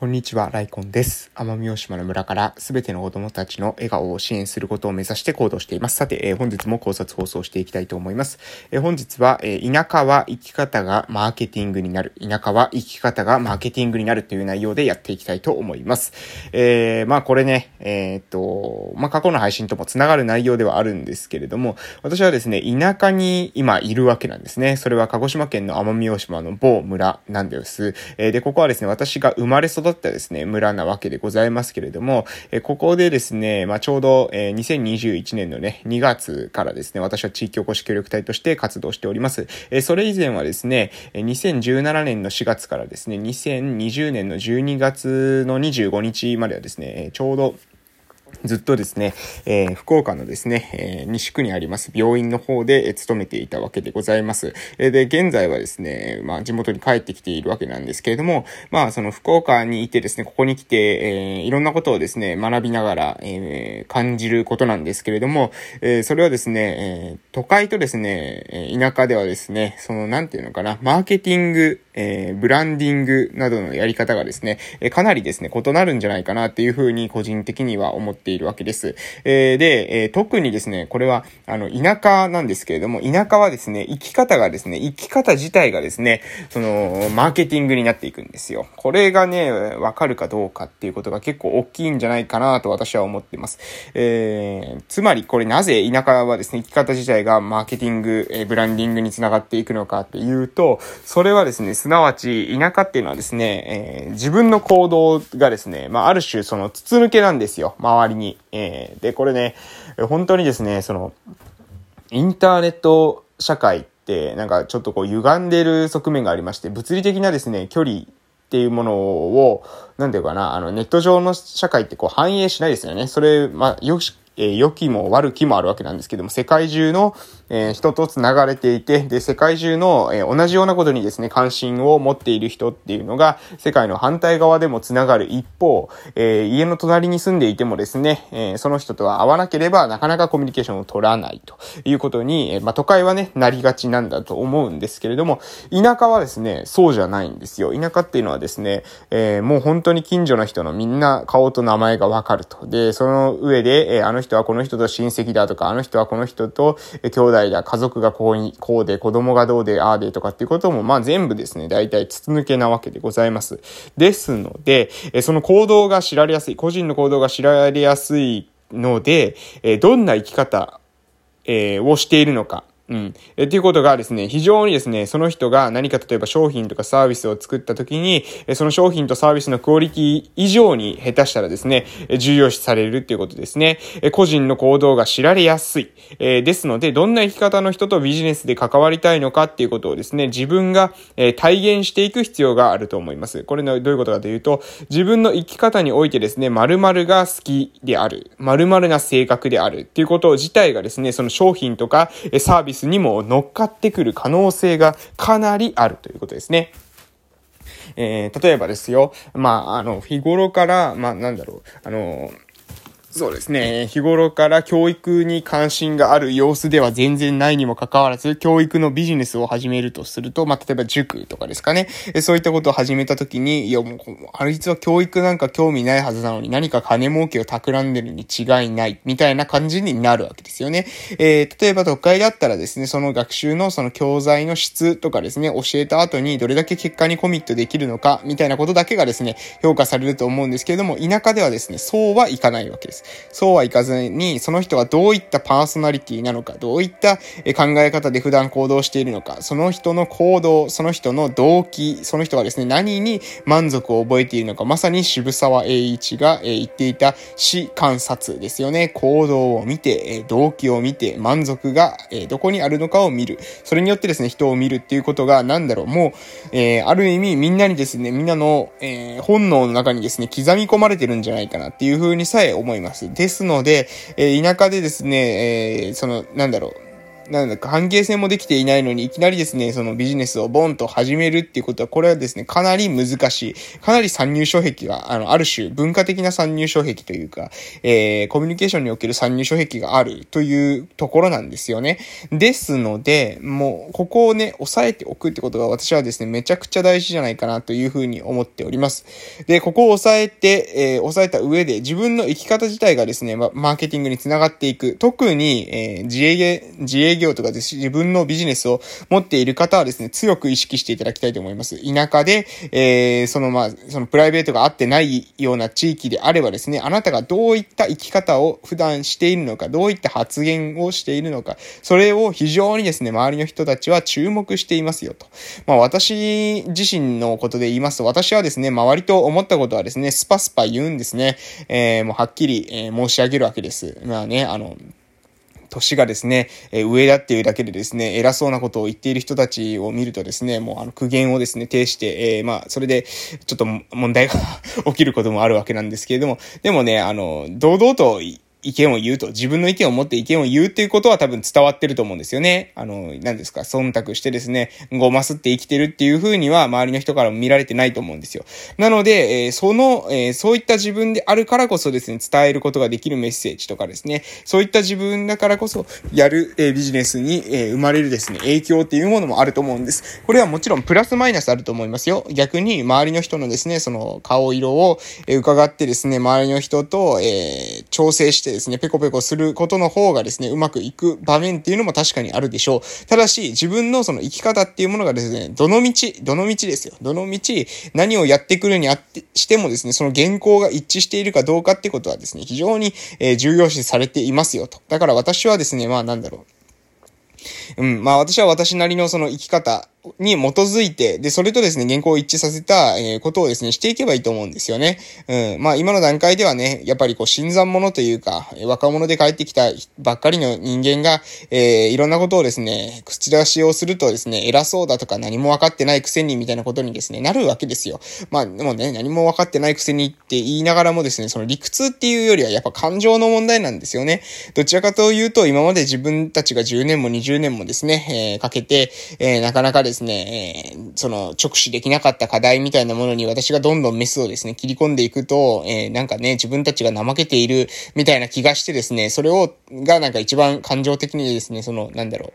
こんにちは、ライコンです。奄美大島の村からすべての子供たちの笑顔を支援することを目指して行動しています。さて、えー、本日も考察放送していきたいと思います。えー、本日は、えー、田舎は生き方がマーケティングになる。田舎は生き方がマーケティングになるという内容でやっていきたいと思います。えー、まあこれね、えっと、まあ過去の配信とも繋がる内容ではあるんですけれども、私はですね、田舎に今いるわけなんですね。それは鹿児島県の奄美大島の某村なんです。えで、ここはですね、私が生まれ育ったですね、村なわけでございますけれども、えここでですね、まあ、ちょうど、え2021年のね、2月からですね、私は地域おこし協力隊として活動しております。えそれ以前はですね、2017年の4月からですね、2020年の12月の25日まではですね、ちょうどずっとですね、えー、福岡のですね、えー、西区にあります病院の方で、え、勤めていたわけでございます。えー、で、現在はですね、まあ、地元に帰ってきているわけなんですけれども、まあ、その福岡にいてですね、ここに来て、えー、いろんなことをですね、学びながら、えー、感じることなんですけれども、えー、それはですね、えー、都会とですね、田舎ではですね、その、なんていうのかな、マーケティング、えー、ブランディングなどのやり方がですね、えかなりですね、異なるんじゃないかなっていうふうに個人的には思ってているわけです。えー、で、えー、特にですね、これは、あの、田舎なんですけれども、田舎はですね、生き方がですね、生き方自体がですね、その、マーケティングになっていくんですよ。これがね、わかるかどうかっていうことが結構大きいんじゃないかなと私は思ってます。えー、つまりこれなぜ田舎はですね、生き方自体がマーケティング、え、ブランディングにつながっていくのかっていうと、それはですね、すなわち、田舎っていうのはですね、えー、自分の行動がですね、まあ、ある種、その、筒抜けなんですよ。周りに。えー、で、これね、本当にですね、その、インターネット社会って、なんかちょっとこう、歪んでる側面がありまして、物理的なですね、距離っていうものを、なんていうかな、あの、ネット上の社会ってこう反映しないですよね。それ、まあ、よし、えー、良きも悪きもあるわけなんですけども、世界中の、えー、人と繋がれていて、で、世界中の、えー、同じようなことにですね、関心を持っている人っていうのが、世界の反対側でも繋がる一方、えー、家の隣に住んでいてもですね、えー、その人とは会わなければ、なかなかコミュニケーションを取らないということに、えー、まあ、都会はね、なりがちなんだと思うんですけれども、田舎はですね、そうじゃないんですよ。田舎っていうのはですね、えー、もう本当に近所の人のみんな顔と名前がわかると。で、その上で、えー、あの人はこの人と親戚だとか、あの人はこの人とえ兄弟だ、家族がこう、こうで、子供がどうで、ああでとかっていうことも、まあ全部ですね、大体筒抜けなわけでございます。ですので、その行動が知られやすい、個人の行動が知られやすいので、どんな生き方、えをしているのか、うん。え、っていうことがですね、非常にですね、その人が何か例えば商品とかサービスを作った時に、え、その商品とサービスのクオリティ以上に下手したらですね、重要視されるっていうことですね。え、個人の行動が知られやすい。えですので、どんな生き方の人とビジネスで関わりたいのかっていうことをですね、自分が、え体現していく必要があると思います。これのどういうことかというと、自分の生き方においてですね、〇〇が好きである。〇〇な性格であるっていうこと自体がですね、その商品とかサービススにも乗っかってくる可能性がかなりあるということですね。えー、例えばですよ、まあ、あの、日頃から、まあ、なんだろう、あの、そうですね。日頃から教育に関心がある様子では全然ないにもかかわらず、教育のビジネスを始めるとすると、まあ、例えば塾とかですかね。そういったことを始めたときに、いやもう、あれ実は教育なんか興味ないはずなのに何か金儲けを企んでるに違いない、みたいな感じになるわけですよね。えー、例えば都会だったらですね、その学習のその教材の質とかですね、教えた後にどれだけ結果にコミットできるのか、みたいなことだけがですね、評価されると思うんですけれども、田舎ではですね、そうはいかないわけです。。そうはいかずに、その人がどういったパーソナリティなのか、どういった考え方で普段行動しているのか、その人の行動、その人の動機、その人がですね、何に満足を覚えているのか、まさに渋沢栄一が言っていた死観察ですよね。行動を見て、動機を見て、満足がどこにあるのかを見る。それによってですね、人を見るっていうことが、なんだろう、もう、えー、ある意味みんなにですね、みんなの、えー、本能の中にですね、刻み込まれてるんじゃないかなっていうふうにさえ思います。ます。ですので、えー、田舎でですね、えー、その、なんだろう、なんだか関係性もできていないのに、いきなりですね、そのビジネスをボンと始めるっていうことは、これはですね、かなり難しい。かなり参入障壁が、あの、ある種、文化的な参入障壁というか、えー、コミュニケーションにおける参入障壁があるというところなんですよね。ですので、もう、ここをね、押さえておくってことが私はですね、めちゃくちゃ大事じゃないかなというふうに思っております。で、ここを押さえて、えー、押さえた上で、自分の生き方自体がですね、ま、マーケティングにつながっていく。特に、えー、自営、自営業とかです自分のビジネスを持っている方はですね、強く意識していただきたいと思います。田舎で、えー、そのまあ、そのプライベートがあってないような地域であればですね、あなたがどういった生き方を普段しているのか、どういった発言をしているのか、それを非常にですね、周りの人たちは注目していますよと。まあ私自身のことで言いますと、私はですね、周りと思ったことはですね、スパスパ言うんですね。えー、もうはっきり、えー、申し上げるわけです。まあね、あの、年がですね、え上だっていうだけでですね、偉そうなことを言っている人たちを見るとですね、もうあの苦言をですね、呈して、えー、まあ、それで、ちょっと問題が 起きることもあるわけなんですけれども、でもね、あの、堂々と意見を言うと、自分の意見を持って意見を言うっていうことは多分伝わってると思うんですよね。あの、何ですか、忖度してですね、ごますって生きてるっていう風には周りの人からも見られてないと思うんですよ。なので、えー、その、えー、そういった自分であるからこそですね、伝えることができるメッセージとかですね、そういった自分だからこそやる、えー、ビジネスに、え生まれるですね、影響っていうものもあると思うんです。これはもちろんプラスマイナスあると思いますよ。逆に周りの人のですね、その顔色を、え伺ってですね、周りの人と、え調整してしてですね、ペコペコすることの方がですね、うまくいく場面っていうのも確かにあるでしょう。ただし、自分のその生き方っていうものがですね、どの道、どの道ですよ。どの道、何をやってくるにあってしてもですね、その原稿が一致しているかどうかってことはですね、非常に、え重要視されていますよと。だから私はですね、まあなんだろう。うん。まあ私は私なりのその生き方に基づいて、で、それとですね、原稿を一致させた、えー、ことをですね、していけばいいと思うんですよね。うん。まあ今の段階ではね、やっぱりこう、新参者というか、若者で帰ってきたばっかりの人間が、えー、いろんなことをですね、口出しをするとですね、偉そうだとか何も分かってないくせにみたいなことにですね、なるわけですよ。まあでもね、何も分かってないくせにって言いながらもですね、その理屈っていうよりはやっぱ感情の問題なんですよね。どちらかというと、今まで自分たちが10年も20年もですね、えー、かけて、えー、なかなかですね、えー、その直視できなかった課題みたいなものに私がどんどんメスをですね、切り込んでいくと、えー、なんかね、自分たちが怠けているみたいな気がしてですね、それを、がなんか一番感情的にですね、その、なんだろう、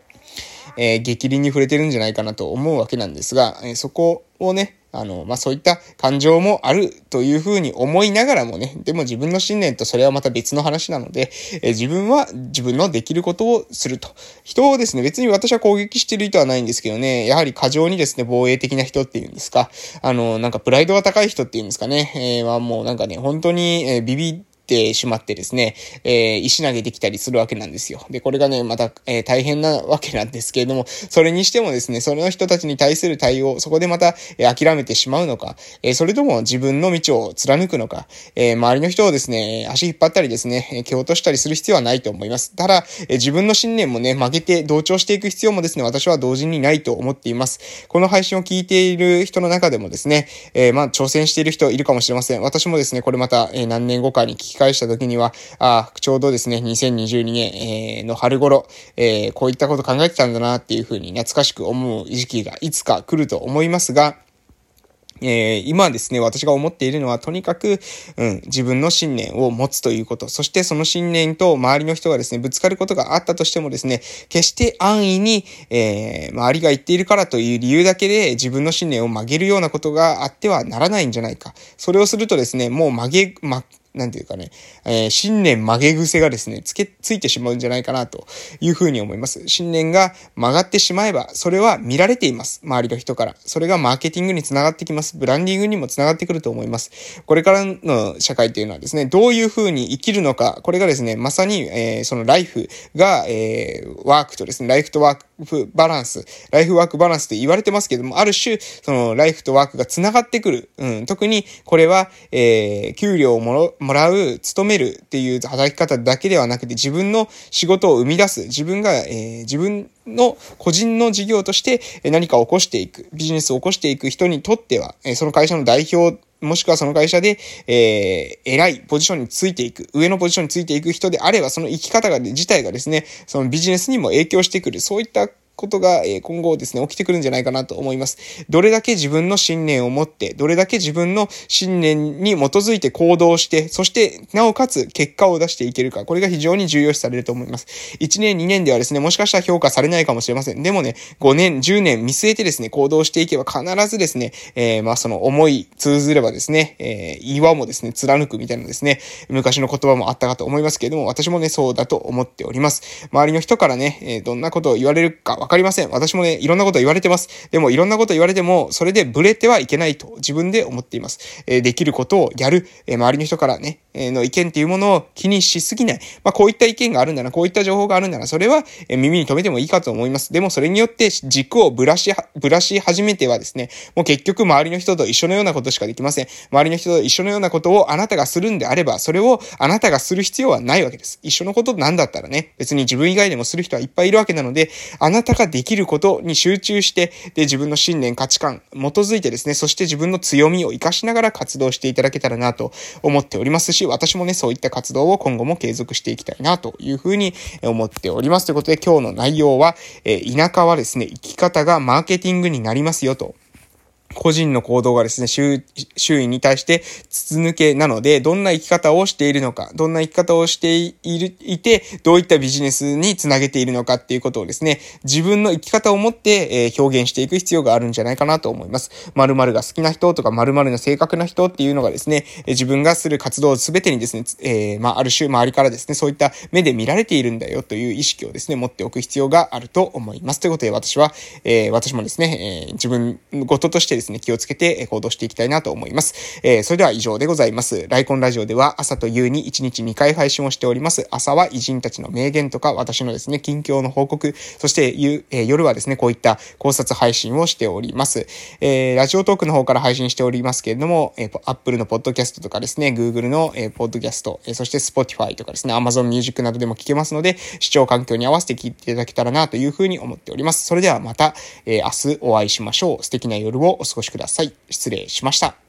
えー、激鱗に触れてるんじゃないかなと思うわけなんですが、えー、そこをね、あの、まあ、そういった感情もあるというふうに思いながらもね、でも自分の信念とそれはまた別の話なので、え自分は自分のできることをすると。人をですね、別に私は攻撃してる意図はないんですけどね、やはり過剰にですね、防衛的な人っていうんですか、あの、なんかプライドが高い人っていうんですかね、えー、はもうなんかね、本当に、えー、ビビってしまってですね、えー、石投げてきたりするわけなんですよ。で、これがね、また、えー、大変なわけなんですけれども、それにしてもですね、その人たちに対する対応、そこでまた、えー、諦めてしまうのか、えー、それとも自分の道を貫くのか、えー、周りの人をですね、足引っ張ったりですね、蹴落としたりする必要はないと思います。ただ、えー、自分の信念もね、曲げて同調していく必要もですね、私は同時にないと思っています。この配信を聞いている人の中でもですね、えー、まあ、挑戦している人いるかもしれません。私もですね、これまた、えー、何年後かに聞返した時には、あちょうどですね、2022年、えー、の春頃、えー、こういったこと考えてたんだなっていうふうに懐かしく思う時期がいつか来ると思いますが、えー、今ですね、私が思っているのは、とにかく、うん、自分の信念を持つということ。そしてその信念と周りの人がですね、ぶつかることがあったとしてもですね、決して安易に、えー、周りが言っているからという理由だけで自分の信念を曲げるようなことがあってはならないんじゃないか。それをするとですね、もう曲げ、ま、なんていうかね、えー、信念曲げ癖がですね、つけ、ついてしまうんじゃないかなというふうに思います。信念が曲がってしまえば、それは見られています。周りの人から。それがマーケティングにつながってきます。ブランディングにもつながってくると思います。これからの社会というのはですね、どういうふうに生きるのか、これがですね、まさに、えー、そのライフが、えー、ワークとですね、ライフとワークフバランス、ライフワークバランスと言われてますけども、ある種、そのライフとワークがつながってくる。うん、特にこれは、えー、給料をもろ、もらう、勤めるっていう働き方だけではなくて、自分の仕事を生み出す、自分が、えー、自分の個人の事業として何かを起こしていく、ビジネスを起こしていく人にとっては、その会社の代表もしくはその会社で、えー、偉いポジションについていく、上のポジションについていく人であれば、その生き方が、自体がですね、そのビジネスにも影響してくる、そういったことが、え今後ですね、起きてくるんじゃないかなと思います。どれだけ自分の信念を持って、どれだけ自分の信念に基づいて行動して、そして、なおかつ結果を出していけるか、これが非常に重要視されると思います。1年、2年ではですね、もしかしたら評価されないかもしれません。でもね、5年、10年見据えてですね、行動していけば必ずですね、えー、まあその思い通ずればですね、えー、岩もですね、貫くみたいなですね、昔の言葉もあったかと思いますけれども、私もね、そうだと思っております。周りの人からね、え、どんなことを言われるかわかりません。私もね、いろんなこと言われてます。でも、いろんなこと言われても、それでブレてはいけないと自分で思っています。えー、できることをやる。えー、周りの人からね、えー、の意見っていうものを気にしすぎない。まあ、こういった意見があるんだな、こういった情報があるんだな、それは、え耳に留めてもいいかと思います。でも、それによって軸をぶらし、ぶらし始めてはですね、もう結局周りの人と一緒のようなことしかできません。周りの人と一緒のようなことをあなたがするんであれば、それをあなたがする必要はないわけです。一緒のことなんだったらね、別に自分以外でもする人はいっぱいいるわけなので、あなたができることに集中して、で、自分の信念、価値観、基づいてですね、そして自分の強みを活かしながら活動していただけたらなと思っておりますし、私もね、そういった活動を今後も継続していきたいなというふうに思っております。ということで今日の内容は、え田舎はですね、生き方がマーケティングになりますよと。個人の行動がですね、周囲に対して筒抜けなので、どんな生き方をしているのか、どんな生き方をしている、いて、どういったビジネスにつなげているのかっていうことをですね、自分の生き方を持って、え表現していく必要があるんじゃないかなと思います。〇〇が好きな人とか〇〇の正確な人っていうのがですね、自分がする活動すべてにですね、えー、まあ、ある種周りからですね、そういった目で見られているんだよという意識をですね、持っておく必要があると思います。ということで私は、えー、私もですね、え、自分ごととしてですね、ね気をつけて行動していきたいなと思います。えー、それでは以上でございます。ライコンラジオでは朝と夕に1日2回配信をしております。朝は偉人たちの名言とか私のですね、近況の報告、そしてえー、夜はですね、こういった考察配信をしております。えー、ラジオトークの方から配信しておりますけれども、えー、Apple のポッドキャストとかですね、Google の、えー、ポッドキャスト、えー、そして Spotify とかですね、Amazon Music などでも聞けますので、視聴環境に合わせて聞いていただけたらなというふうに思っております。それではまた、えー、明日お会いしましょう。素敵な夜をお過ごしください。失礼しました。